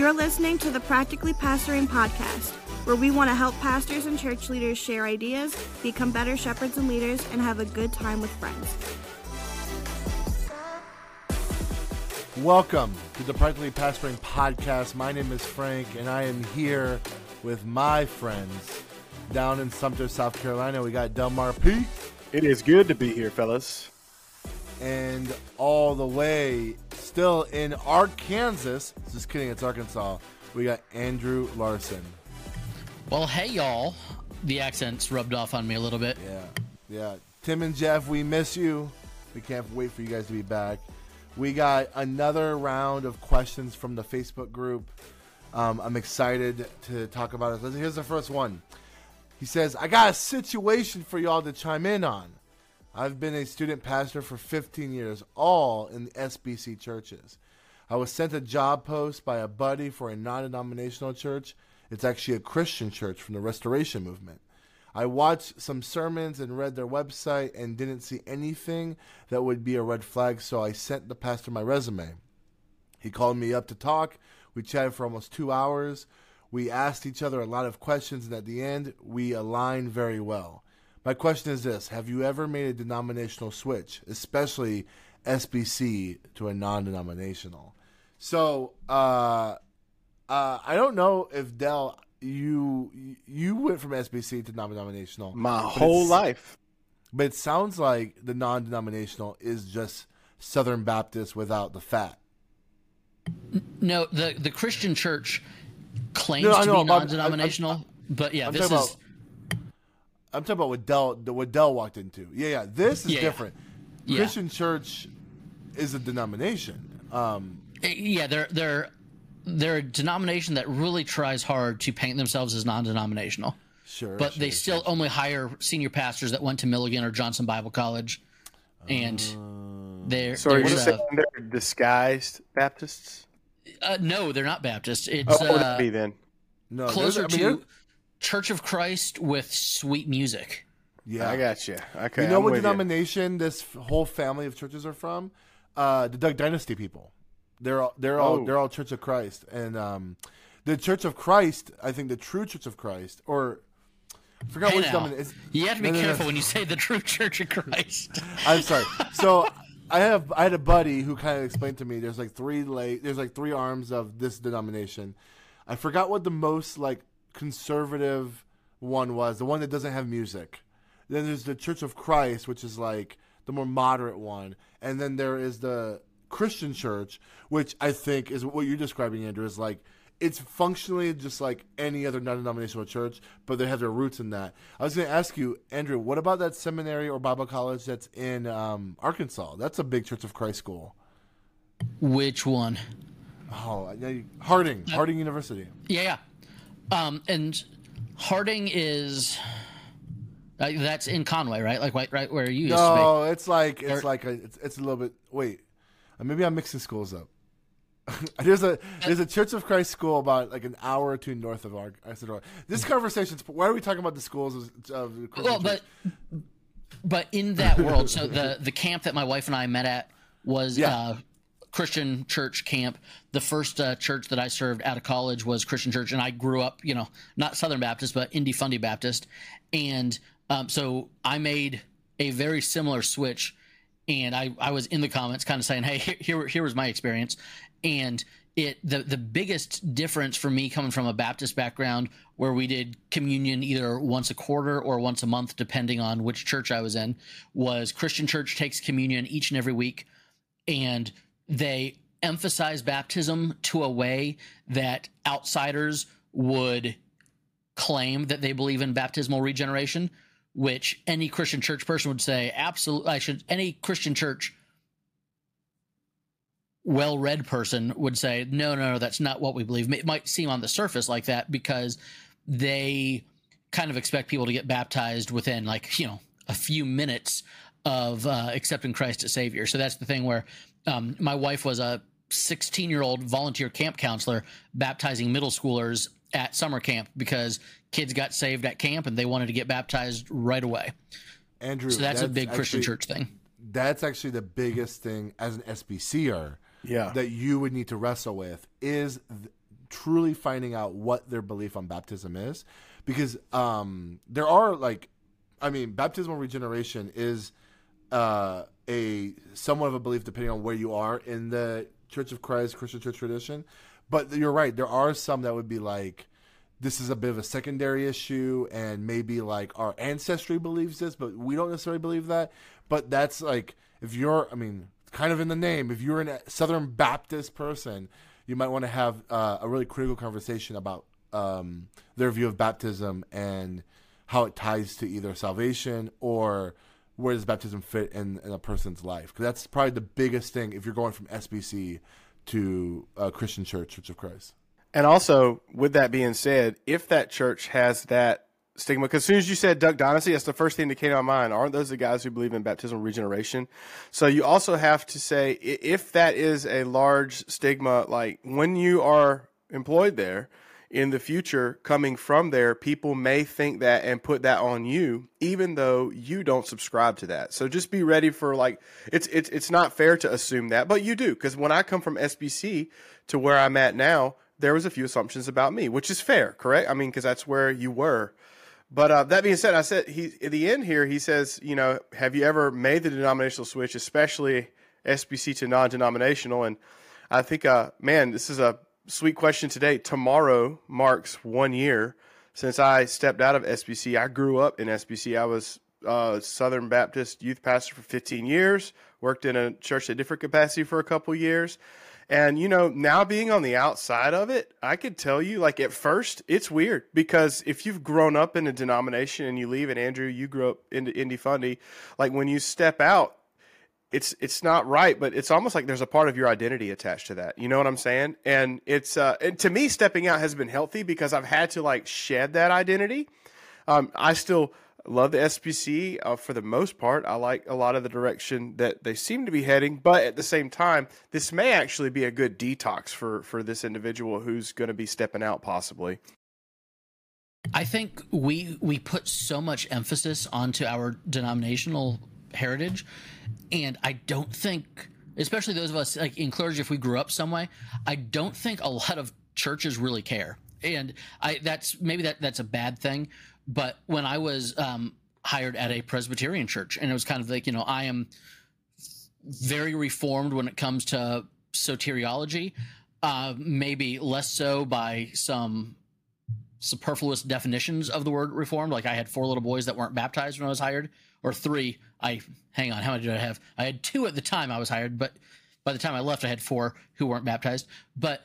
You're listening to the Practically Pastoring Podcast, where we want to help pastors and church leaders share ideas, become better shepherds and leaders, and have a good time with friends. Welcome to the Practically Pastoring Podcast. My name is Frank, and I am here with my friends down in Sumter, South Carolina. We got Delmar P. It is good to be here, fellas. And all the way still in Arkansas, just kidding, it's Arkansas, we got Andrew Larson. Well, hey, y'all. The accent's rubbed off on me a little bit. Yeah, yeah. Tim and Jeff, we miss you. We can't wait for you guys to be back. We got another round of questions from the Facebook group. Um, I'm excited to talk about it. Here's the first one. He says, I got a situation for y'all to chime in on. I've been a student pastor for 15 years, all in the SBC churches. I was sent a job post by a buddy for a non denominational church. It's actually a Christian church from the Restoration Movement. I watched some sermons and read their website and didn't see anything that would be a red flag, so I sent the pastor my resume. He called me up to talk. We chatted for almost two hours. We asked each other a lot of questions, and at the end, we aligned very well. My question is this Have you ever made a denominational switch, especially SBC to a non denominational? So, uh, uh, I don't know if Dell, you you went from SBC to non denominational my whole life. But it sounds like the non denominational is just Southern Baptist without the fat. No, the the Christian church claims no, to be non denominational, but yeah, I'm this is. About, I'm talking about what Dell what Dell walked into. Yeah, yeah. This is Yeah. different. Yeah. Christian church is a denomination. Um, Yeah, they're they're they're a denomination that really tries hard to paint themselves as non-denominational, sure, but sure, they still only hire senior pastors that went to Milligan or Johnson Bible College, and they're, So are you there's, saying uh, they're disguised Baptists? uh, no, they're not Baptists. It's Oh, what would uh, be then? no closer there's- I mean, to Church of Christ with sweet music. yeah. I got you. Okay, you know I'm what with denomination this whole family of churches are from? Uh, the Duck Dynasty people. They're all they're all Oh. they're all Church of Christ, and um, the Church of Christ. I think the true Church of Christ, or I forgot Hey which denomination. you have to be No, no, no. careful when you say the true Church of Christ. I'm sorry. So I have I had a buddy who kind of explained to me there's like three leg there's like three arms of this denomination. I forgot what the most like conservative one was, the one that doesn't have music. Then there's the Church of Christ, which is like the more moderate one, and then there is the Christian Church, which I think is what you're describing, Andrew, is like it's functionally just like any other non-denominational church, but they have their roots in that. I was going to ask you, Andrew, what about that seminary or Bible college that's in um, Arkansas? That's a big Church of Christ school. Which one? Oh, Harding, Harding University. Yeah, yeah. Um, and Harding is uh, that's in Conway, right? Like right, right where you used No, it's like it's Or- like a, it's, it's a little bit. Wait, uh, maybe I'm mixing schools up. there's a there's a Church of Christ school about like an hour or two north of our. I said, this conversation's. Why are we talking about the schools of, of the to be. Christian Well, but but in that world, so the the camp that my wife and I met at was Yeah. uh, Christian church camp. The first uh, church that I served out of college was Christian church, and I grew up, you know, not Southern Baptist, but Indie Fundy Baptist, and um, so I made a very similar switch. And I, I was in the comments kind of saying, hey, here, here, here was my experience. And it the, the biggest difference for me coming from a Baptist background where we did communion either once a quarter or once a month, depending on which church I was in, was Christian church takes communion each and every week. And they emphasize baptism to a way that outsiders would claim that they believe in baptismal regeneration, which any Christian church person would say, absolutely, I should, any Christian church well read person would say, no, no, no, that's not what we believe. It might seem on the surface like that because they kind of expect people to get baptized within like, you know, a few minutes of uh, accepting Christ as Savior. So that's the thing where um, my wife was a 16 year old volunteer camp counselor baptizing middle schoolers at summer camp because kids got saved at camp and they wanted to get baptized right away. Andrew, So that's, a big Christian actually- church thing. That's actually the biggest thing as an SBCer Yeah. that you would need to wrestle with is th- truly finding out what their belief on baptism is, because um, there are like, I mean, baptismal regeneration is uh, a somewhat of a belief depending on where you are in the Church of Christ Christian church tradition. But you're right, there are some that would be like, this is a bit of a secondary issue, and maybe like our ancestry believes this, but we don't necessarily believe that. But that's like, if you're, I mean, kind of in the name, if you're a Southern Baptist person, you might want to have uh, a really critical conversation about um, their view of baptism and how it ties to either salvation or where does baptism fit in, in a person's life? Because that's probably the biggest thing if you're going from SBC to a Christian Church, Church of Christ. And also, with that being said, if that church has that stigma, because as soon as you said Duck Dynasty, that's the first thing that came to my mind. Aren't those the guys who believe in baptismal regeneration? So you also have to say if that is a large stigma, like when you are employed there, in the future coming from there, people may think that and put that on you, even though you don't subscribe to that. So just be ready for like it's it's it's not fair to assume that, but you do because when I come from SBC to where I'm at now, there was a few assumptions about me, which is fair, correct? I mean, because that's where you were. But uh, that being said, I said he at the end here he says, you know, have you ever made the denominational switch, especially SBC to non-denominational? And I think, uh, man, this is a sweet question today. Tomorrow marks one year since I stepped out of SBC. I grew up in SBC. I was uh, Southern Baptist youth pastor for 15 years, worked in a church at different capacity for a couple years. And, you know, now being on the outside of it, I could tell you, like, at first, it's weird because if you've grown up in a denomination and you leave, and Andrew, you grew up in Indy Fundy, like, when you step out, it's it's not right, but it's almost like there's a part of your identity attached to that. You know what I'm saying? And it's uh, and to me, stepping out has been healthy because I've had to like shed that identity. Um, I still love the SBC uh, for the most part. I like a lot of the direction that they seem to be heading, but at the same time, this may actually be a good detox for for this individual who's going to be stepping out possibly. I think we we put so much emphasis onto our denominational heritage and I don't think, especially those of us like in clergy, if we grew up some way, I don't think a lot of churches really care. And I that's maybe that that's a bad thing. But when I was um, hired at a Presbyterian church, and it was kind of like you know I am very reformed when it comes to soteriology, uh, maybe less so by some superfluous definitions of the word reformed. Like I had four little boys that weren't baptized when I was hired, or three. I hang on, how many did I have? I had two at the time I was hired, but by the time I left, I had four who weren't baptized. But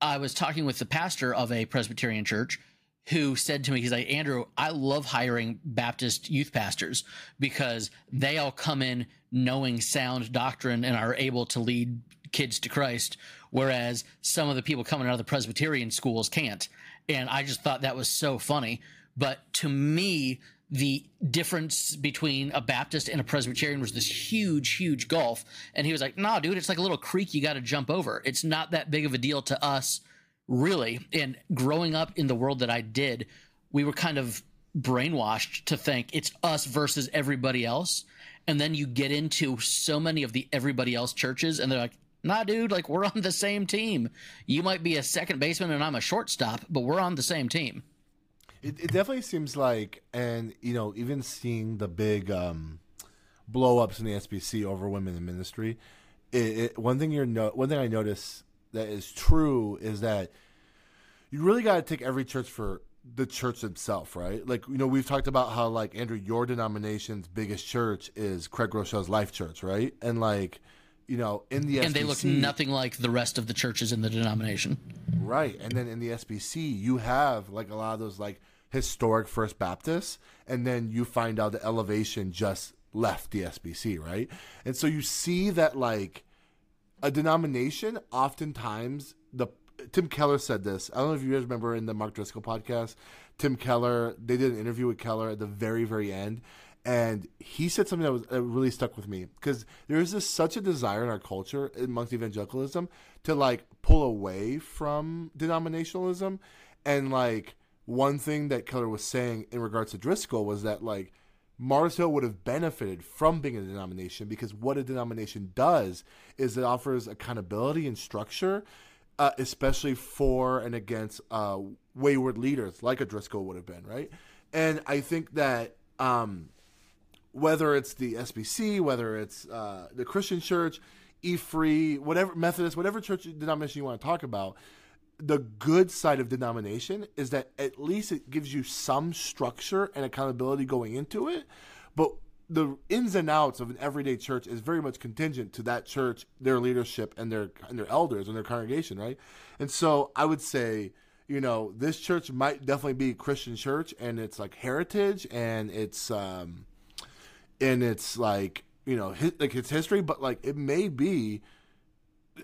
I was talking with the pastor of a Presbyterian church who said to me, he's like, Andrew, I love hiring Baptist youth pastors because they all come in knowing sound doctrine and are able to lead kids to Christ, whereas some of the people coming out of the Presbyterian schools can't. And I just thought that was so funny. But to me, the difference between a Baptist and a Presbyterian was this huge, huge gulf. And he was like, nah, dude, it's like a little creek you got to jump over. It's not that big of a deal to us, really. And growing up in the world that I did, we were kind of brainwashed to think it's us versus everybody else. And then you get into so many of the everybody else churches, and they're like, nah, dude, like we're on the same team. You might be a second baseman and I'm a shortstop, but we're on the same team. It, it definitely seems like, and you know, even seeing the big um, blow ups in the SBC over women in ministry, it, it, one thing you're no, one thing I notice that is true is that you really got to take every church for the church itself, right? Like you know, we've talked about how like Andrew, your denomination's biggest church is Craig Groeschel's Life Church, right? And like you know, in the and SBC, they look nothing like the rest of the churches in the denomination. Right. And then in the SBC, you have like a lot of those like historic First Baptists, and then you find out the elevation just left the SBC, right? And so you see that like a denomination, oftentimes the Tim Keller said this. I don't know if you guys remember in the Mark Driscoll podcast, Tim Keller, they did an interview with Keller at the very, very end. And he said something that was that really stuck with me because there is this such a desire in our culture amongst evangelicalism to like pull away from denominationalism and like one thing that Keller was saying in regards to Driscoll was that like Mars Hill would have benefited from being a denomination because what a denomination does is it offers accountability and structure uh, especially for and against uh, wayward leaders like a Driscoll would have been, right? And I think that um, whether it's the SBC, whether it's uh, the Christian Church, E Free, whatever Methodist, whatever church denomination you want to talk about, the good side of denomination is that at least it gives you some structure and accountability going into it. But the ins and outs of an everyday church is very much contingent to that church, their leadership, and their and their elders and their congregation, right? And so I would say, you know, this church might definitely be a Christian church, and it's like heritage, and it's um, and it's like you know, like its history, but like it may be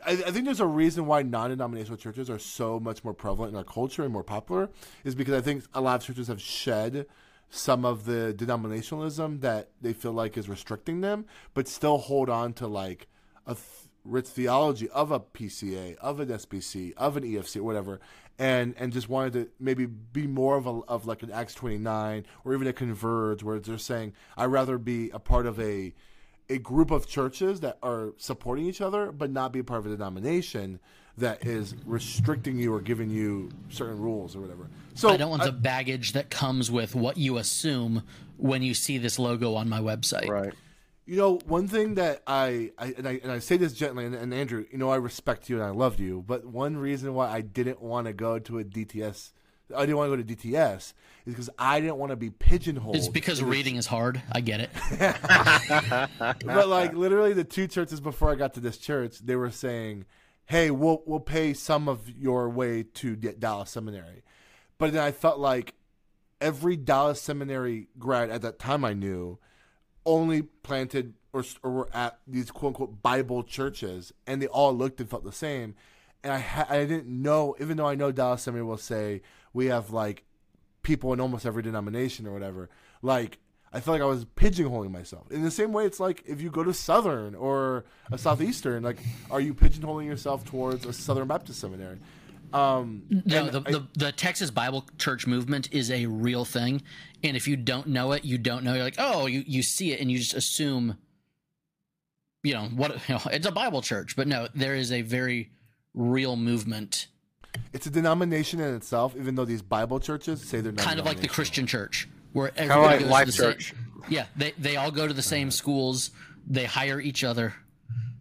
I, I, think there's a reason why non-denominational churches are so much more prevalent in our culture and more popular is because I think a lot of churches have shed some of the denominationalism that they feel like is restricting them, but still hold on to like a th- rich theology of a PCA, of an SBC, of an EFC, or whatever, and and just wanted to maybe be more of a of like an Acts 29 or even a Converge, where they're saying I'd rather be a part of a a group of churches that are supporting each other, but not be a part of a denomination that is restricting you or giving you certain rules or whatever. So I don't want I, the baggage that comes with what you assume when you see this logo on my website. Right. You know, one thing that I, I and I and I say this gently, and, and Andrew, you know, I respect you and I love you, but one reason why I didn't want to go to a DTS I didn't want to go to DTS is because I didn't want to be pigeonholed. It's because reading is hard. I get it. but like literally, the two churches before I got to this church, they were saying, "Hey, we'll we'll pay some of your way to Dallas Seminary," but then I felt like every Dallas Seminary grad at that time I knew only planted or, or were at these quote unquote Bible churches, and they all looked and felt the same. And I ha- I didn't know, even though I know Dallas Seminary will say we have like people in almost every denomination or whatever. Like I feel like I was pigeonholing myself. In the same way, it's like if you go to Southern or a Southeastern, like are you pigeonholing yourself towards a Southern Baptist seminary? Um, no, the, I, the, the Texas Bible Church movement is a real thing, and if you don't know it, you don't know. You're like, oh, you you see it, and you just assume, you know, what you know, it's a Bible church, but no, there is a very real movement it's a denomination in itself, even though these Bible churches say they're not kind of like the Christian church, where kind of like Life Church. Same, yeah, they they all go to the same schools. They hire each other.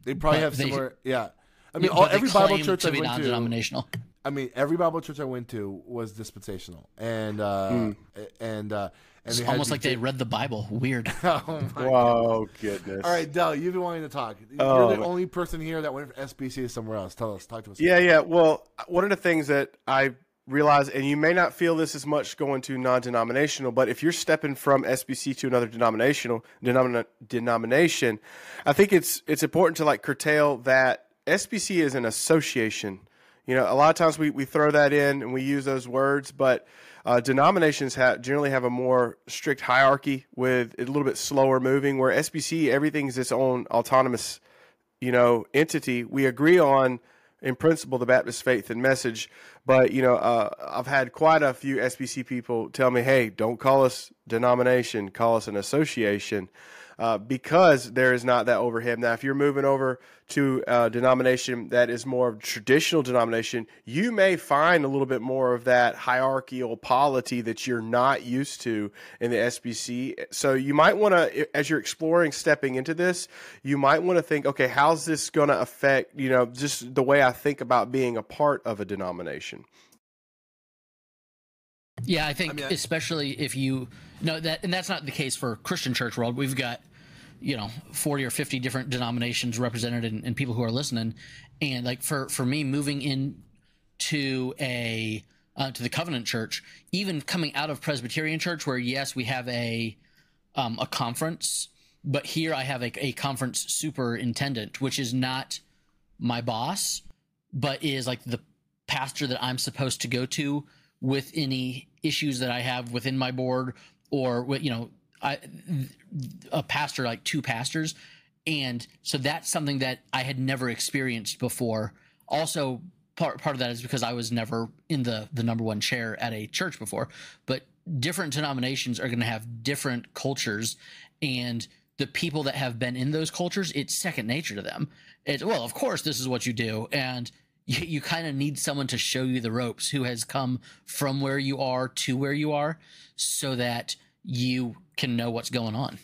They probably have they. Yeah, I mean, all, every Bible church to I went to. I mean, every Bible church I went to was dispensational, and uh, mm. and uh, and it's almost like they read the Bible. Weird. oh my Whoa, goodness. All right, Dell, you've been wanting to talk. Oh, You're the only person here that went from SBC to somewhere else. Tell us. Talk to us. Yeah, yeah. Well, one of the things that I realize, and you may not feel this as much going to non-denominational, but if you're stepping from SBC to another denominational denomina, denomination, I think it's it's important to like curtail that SBC is an association. You know, a lot of times we, we throw that in and we use those words, but uh, denominations have, generally have a more strict hierarchy with a little bit slower moving. Where SBC, everything's its own autonomous, you know, entity. We agree on, in principle, the Baptist faith and message. But you know, uh, I've had quite a few SBC people tell me, "Hey, don't call us denomination, call us an association." Uh, because there is not that overhead. Now, if you're moving over to a denomination that is more of a traditional denomination, you may find a little bit more of that hierarchical polity that you're not used to in the SBC. So you might want to, as you're exploring stepping into this, you might want to think, okay, how's this going to affect, you know, just the way I think about being a part of a denomination? Yeah, I think I mean, I, especially if you know that, and that's not the case for Christian church world. We've got you know 40 or 50 different denominations represented and, and people who are listening, and like for for me moving in to a uh, to the Covenant Church, even coming out of Presbyterian Church, where yes, we have a um, a conference, but here I have a, a conference superintendent, which is not my boss, but is like the pastor that I'm supposed to go to with any issues that I have within my board or you know, I, a pastor, like two pastors. And so that's something that I had never experienced before. Also, part, part of that is because I was never in the, the number one chair at a church before, but different denominations are going to have different cultures and the people that have been in those cultures, it's second nature to them. It's, well, of course, this is what you do. And you, you kind of need someone to show you the ropes who has come from where you are to where you are so that you can know what's going on.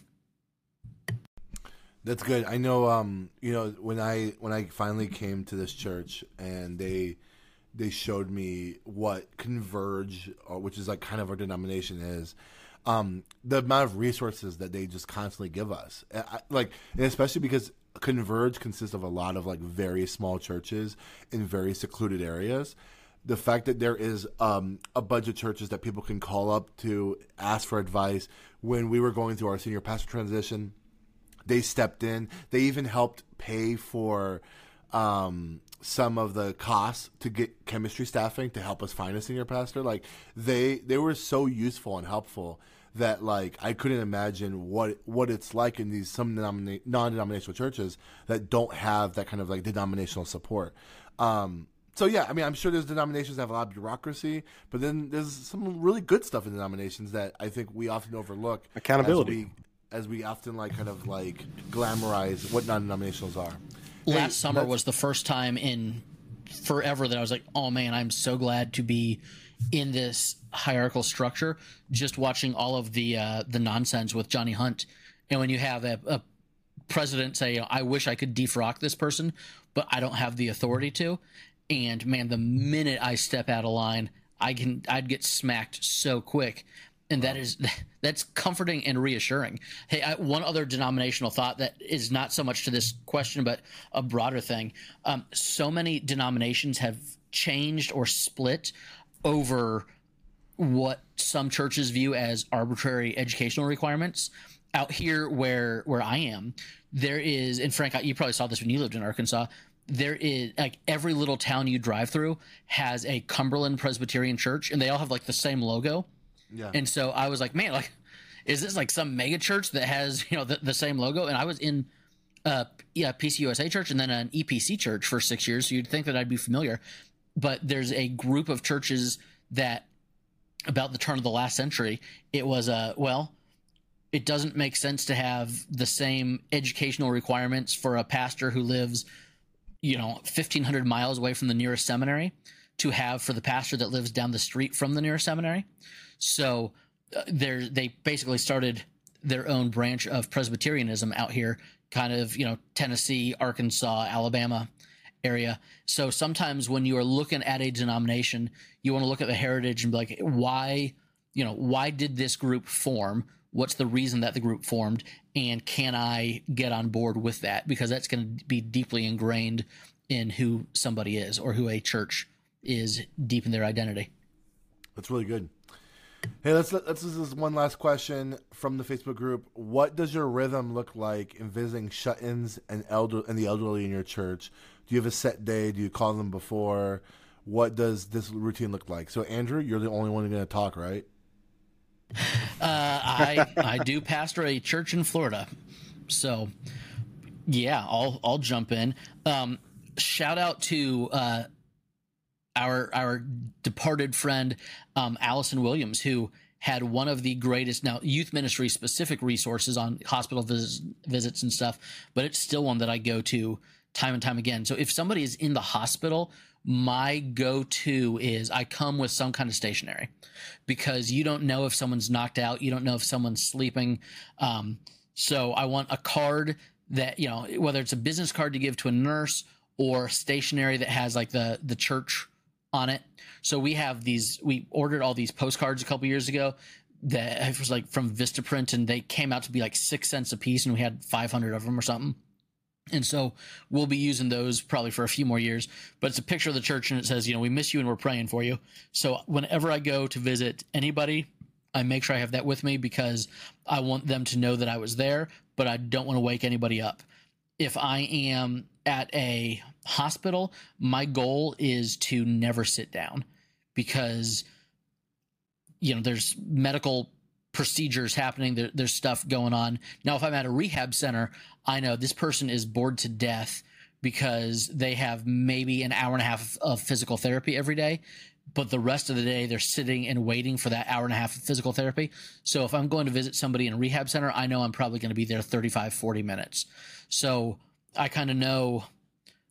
That's good. I know. Um, you know, when I when I finally came to this church and they they showed me what Converge, uh, which is like kind of our denomination, is. Um, the amount of resources that they just constantly give us, I, like, especially because Converge consists of a lot of like very small churches in very secluded areas. The fact that there is um, a bunch of churches that people can call up to ask for advice. When we were going through our senior pastor transition, they stepped in. They even helped pay for um, some of the costs to get chemistry staffing to help us find a senior pastor. Like they they were so useful and helpful that like I couldn't imagine what what it's like in these some non denominational churches that don't have that kind of like denominational support. Um, so yeah, I mean, I'm sure there's denominations that have a lot of bureaucracy, but then there's some really good stuff in denominations that I think we often overlook. Accountability. As we, as we often like kind of like glamorize what non-denominationals are. Last hey, summer was the first time in forever that I was like, "Oh man, I'm so glad to be in this hierarchical structure." Just watching all of the uh, the nonsense with Johnny Hunt, and when you have a, a president say, "I wish I could defrock this person, but I don't have the authority to," and man, the minute I step out of line, I can I'd get smacked so quick and that is that's comforting and reassuring. Hey, I, one other denominational thought that is not so much to this question, but a broader thing. Um, so many denominations have changed or split over what some churches view as arbitrary educational requirements. Out here, where where I am, there is, and Frank, you probably saw this when you lived in Arkansas. There is like every little town you drive through has a Cumberland Presbyterian Church, and they all have like the same logo yeah. And so I was like, man, like, is this like some mega church that has you know the, the same logo? And I was in uh yeah PCUSA church and then an EPC church for six years, so you'd think that I'd be familiar. But there's a group of churches that about the turn of the last century, it was a uh, well, it doesn't make sense to have the same educational requirements for a pastor who lives, you know, 1500 miles away from the nearest seminary to have for the pastor that lives down the street from the nearest seminary. So uh, they basically started their own branch of Presbyterianism out here, kind of you know Tennessee, Arkansas, Alabama area. So sometimes when you are looking at a denomination, you want to look at the heritage and be like, why, you know, why did this group form? What's the reason that the group formed? And can I get on board with that? Because that's going to be deeply ingrained in who somebody is or who a church is deep in their identity. That's really good. Hey, let's let's this is one last question from the Facebook group. What does your rhythm look like in visiting shut-ins and elder and the elderly in your church? Do you have a set day? Do you call them before? What does this routine look like? So, Andrew, you're the only one going to talk, right? Uh, I I do pastor a church in Florida, so yeah, I'll I'll jump in. Um, shout out to uh, our our departed friend um, Allison Williams, who had one of the greatest now youth ministry specific resources on hospital vis- visits and stuff, but it's still one that I go to time and time again. So if somebody is in the hospital, my go to is I come with some kind of stationery because you don't know if someone's knocked out, you don't know if someone's sleeping. Um, so I want a card that you know whether it's a business card to give to a nurse or stationery that has like the the church on it. So we have these. We ordered all these postcards a couple years ago. That it was like from Vistaprint, and they came out to be like six cents a piece, and we had 500 of them or something. And so we'll be using those probably for a few more years. But it's a picture of the church, and it says, you know, we miss you and we're praying for you. So whenever I go to visit anybody, I make sure I have that with me because I want them to know that I was there, but I don't want to wake anybody up. If I am at a hospital, my goal is to never sit down because you know there's medical procedures happening. There, there's stuff going on. Now if i'm at a rehab center i know this person is bored to death because they have maybe an hour and a half of physical therapy every day but the rest of the day they're sitting and waiting for that hour and a half of physical therapy. So if i'm going to visit somebody in a rehab center i know i'm probably going to be there 35 40 minutes. So i kind of know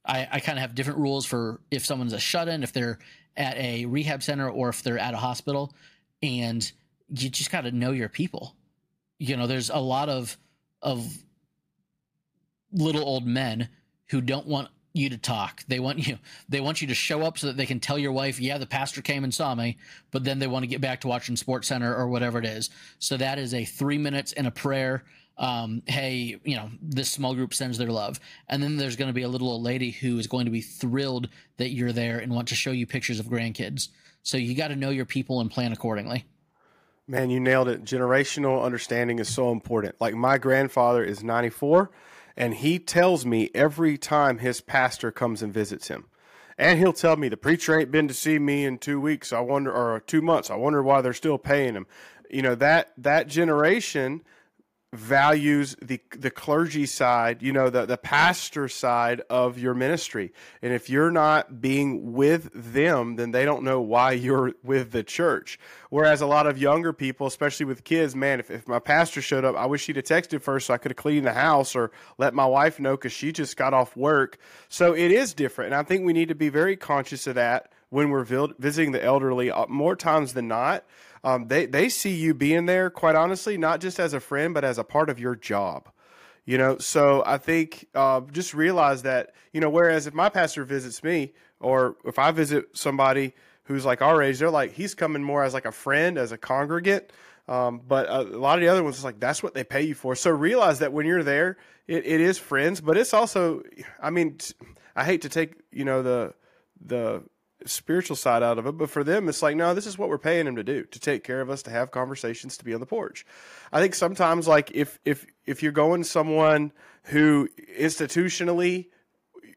I, I kind of have different rules for if someone's a shut in, if they're at a rehab center, or if they're at a hospital. And you just got to know your people. You know, there's a lot of of little old men who don't want you to talk. They want you they want you to show up so that they can tell your wife, "Yeah, the pastor came and saw me," but then they want to get back to watching Sports Center or whatever it is. So that is a 3 minutes and a prayer. Um, hey, you know, this small group sends their love. And then there's going to be a little old lady who is going to be thrilled that you're there and want to show you pictures of grandkids. So you got to know your people and plan accordingly. Man, you nailed it. Generational understanding is so important. Like my grandfather is 94 and he tells me every time his pastor comes and visits him. And he'll tell me the preacher ain't been to see me in two weeks. I wonder, or two months. I wonder why they're still paying him. You know that that generation values the the clergy side, you know, the the pastor side of your ministry. And if you're not being with them, then they don't know why you're with the church. Whereas a lot of younger people, especially with kids, man, if, if my pastor showed up, I wish he'd have texted first so I could have cleaned the house or let my wife know because she just got off work. So it is different. And I think we need to be very conscious of that when we're visiting the elderly uh, more times than not um, they they see you being there quite honestly not just as a friend but as a part of your job you know? So i think uh, just realize that you know whereas if my pastor visits me or if i visit somebody who's like our age they're like he's coming more as like a friend as a congregant. Um, but a, a, lot of the other ones like that's what they pay you for. So realize that when you're there it, it is friends but it's also i mean i hate to take you know the the spiritual side out of it, but for them, it's like, no, this is what we're paying them to do, to take care of us, to have conversations, to be on the porch. I think sometimes, like if if if you're going someone who institutionally,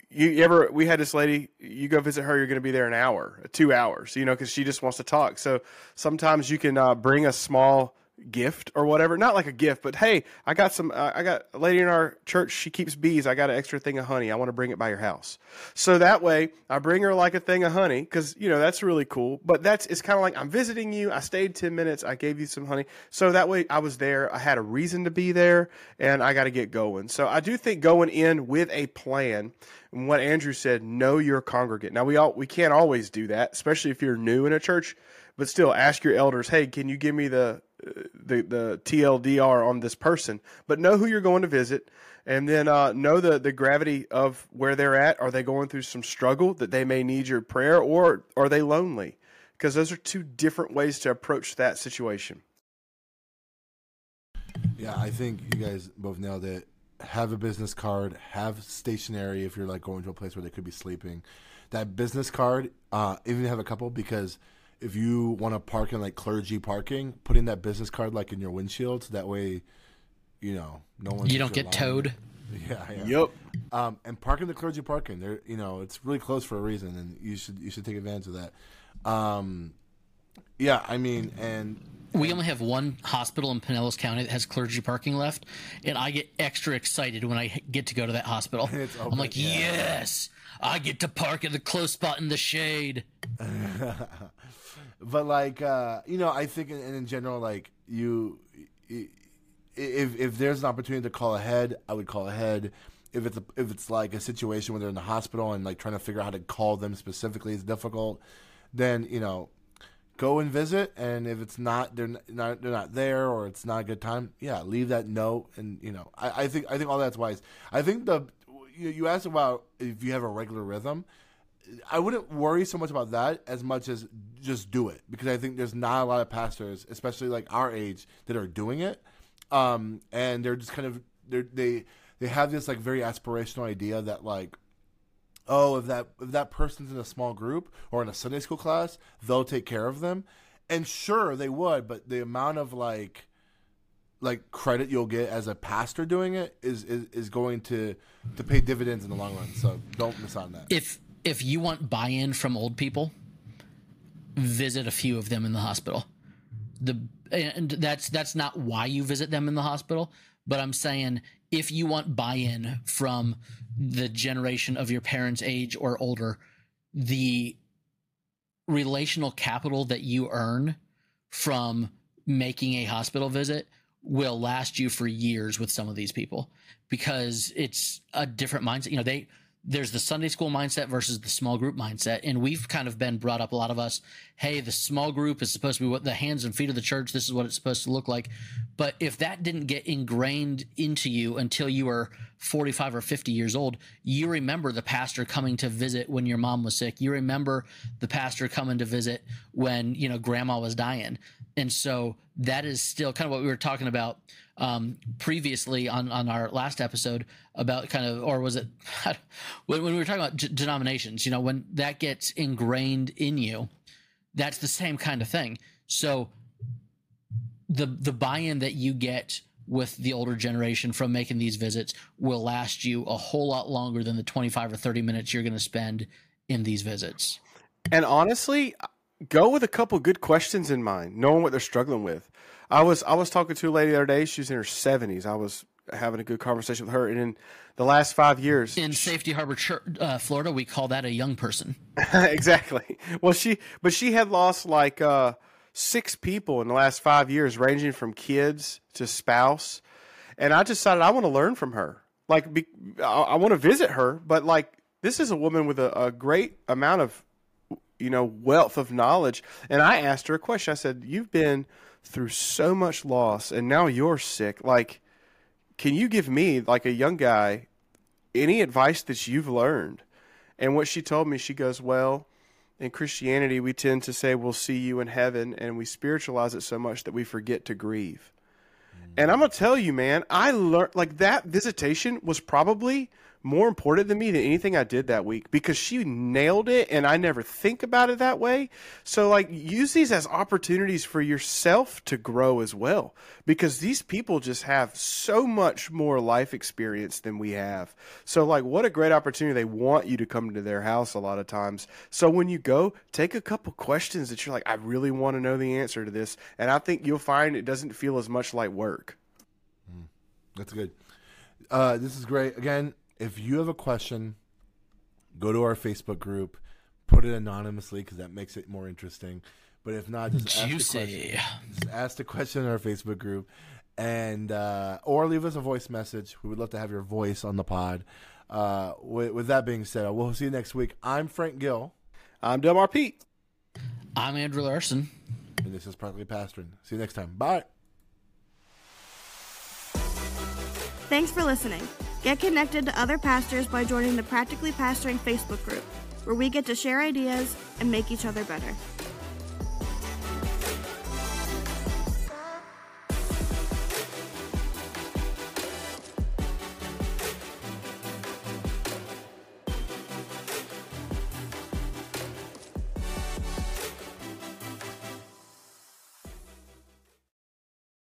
you ever we had this lady, you go visit her, you're going to be there an hour, two hours, you know, because she just wants to talk. So sometimes you can uh, bring a small gift or whatever. Not like a gift, but hey, I got some. Uh, I got a lady in our church. She keeps bees. I got an extra thing of honey. I want to bring it by your house. So that way, I bring her like a thing of honey because you know that's really cool. But that's it's kind of like I'm visiting you. I stayed ten minutes. I gave you some honey. So that way, I was there. I had a reason to be there, and I got to get going. So I do think going in with a plan. And what Andrew said, know your congregate. Now we all we can't always do that, especially if you're new in a church. But still, ask your elders. Hey, can you give me the the the TLDR on this person, but know who you're going to visit, and then uh, know the the gravity of where they're at. Are they going through some struggle that they may need your prayer, or are they lonely? Because those are two different ways to approach that situation. Yeah, I think you guys both nailed it. Have a business card. Have stationery if you're like going to a place where they could be sleeping. That business card, uh, even have a couple because if you want to park in like clergy parking, putting that business card like in your windshield, so that way, you know, no one you don't get towed. Yeah, yeah. Yep. Um, and parking the clergy parking, there, you know, it's really close for a reason, and you should you should take advantage of that. Um, yeah, I mean, and we only have one hospital in Pinellas County that has clergy parking left, and I get extra excited when I get to go to that hospital. I'm like, yeah. yes, I get to park at the close spot in the shade. but like uh, you know, I think in, in general, like you, if if there's an opportunity to call ahead, I would call ahead. If it's a, if it's like a situation where they're in the hospital and like trying to figure out how to call them specifically is difficult, then you know, go and visit. And if it's not they're not they're not there or it's not a good time, yeah, leave that note. And you know, I, I think I think all that's wise. I think the you, you asked about if you have a regular rhythm. I wouldn't worry so much about that as much as just do it because I think there's not a lot of pastors, especially like our age, that are doing it, um, and they're just kind of they they have this like very aspirational idea that like oh if that if that person's in a small group or in a Sunday school class they'll take care of them, and sure they would, but the amount of like like credit you'll get as a pastor doing it is, is is going to to pay dividends in the long run. So don't miss out on that. If if you want buy-in from old people, visit a few of them in the hospital. The and that's that's not why you visit them in the hospital, but I'm saying if you want buy-in from the generation of your parents' age or older, the relational capital that you earn from making a hospital visit will last you for years with some of these people because it's a different mindset. You know, they there's the Sunday school mindset versus the small group mindset. And we've kind of been brought up a lot of us, hey, the small group is supposed to be what the hands and feet of the church. This is what it's supposed to look like. But if that didn't get ingrained into you until you were 45 or 50 years old, you remember the pastor coming to visit when your mom was sick. You remember the pastor coming to visit when, you know, grandma was dying. And so that is still kind of what we were talking about um, previously on, on our last episode about kind of, or was it when, when we were talking about d- denominations, you know, when that gets ingrained in you, that's the same kind of thing. So the, the buy-in that you get with the older generation from making these visits will last you a whole lot longer than the 25 or 30 minutes you're going to spend in these visits. And honestly, go with a couple good questions in mind, knowing what they're struggling with. I was I was talking to a lady the other day. She's in her seventies. I was having a good conversation with her, and in the last five years, in Safety Harbor, uh, Florida, we call that a young person. exactly. Well, she but she had lost like uh, six people in the last five years, ranging from kids to spouse, and I decided I want to learn from her. Like, be, I, I want to visit her, but like this is a woman with a, a great amount of you know wealth of knowledge, and I asked her a question. I said, "You've been." Through so much loss and now you're sick like can you give me like a young guy any advice that you've learned and what she told me she goes well in christianity we tend to say we'll see you in heaven and we spiritualize it so much that we forget to grieve mm-hmm. and i'm to tell you man i learned like that visitation was probably more important than me than anything I did that week because she nailed it and I never think about it that way. So like use these as opportunities for yourself to grow as well because these people just have so much more life experience than we have. So like what a great opportunity they want you to come to their house a lot of times. So when you go, take a couple questions that you're like I really want to know the answer to this and I think you'll find it doesn't feel as much like work. Mm, that's good. Uh, this is great. Again, if you have a question, go to our Facebook group, put it anonymously because that makes it more interesting. But if not, just ask, the question, just ask the question in our Facebook group, and uh, or leave us a voice message. We would love to have your voice on the pod. Uh, with, with, that being said, we'll see you next week. I'm Frank Gill. I'm Delmar Pete. I'm Andrew Larson. And this is Practically Pastoring. See you next time. Bye. Thanks for listening. Get connected to other pastors by joining the Practically Pastoring Facebook group, where we get to share ideas and make each other better.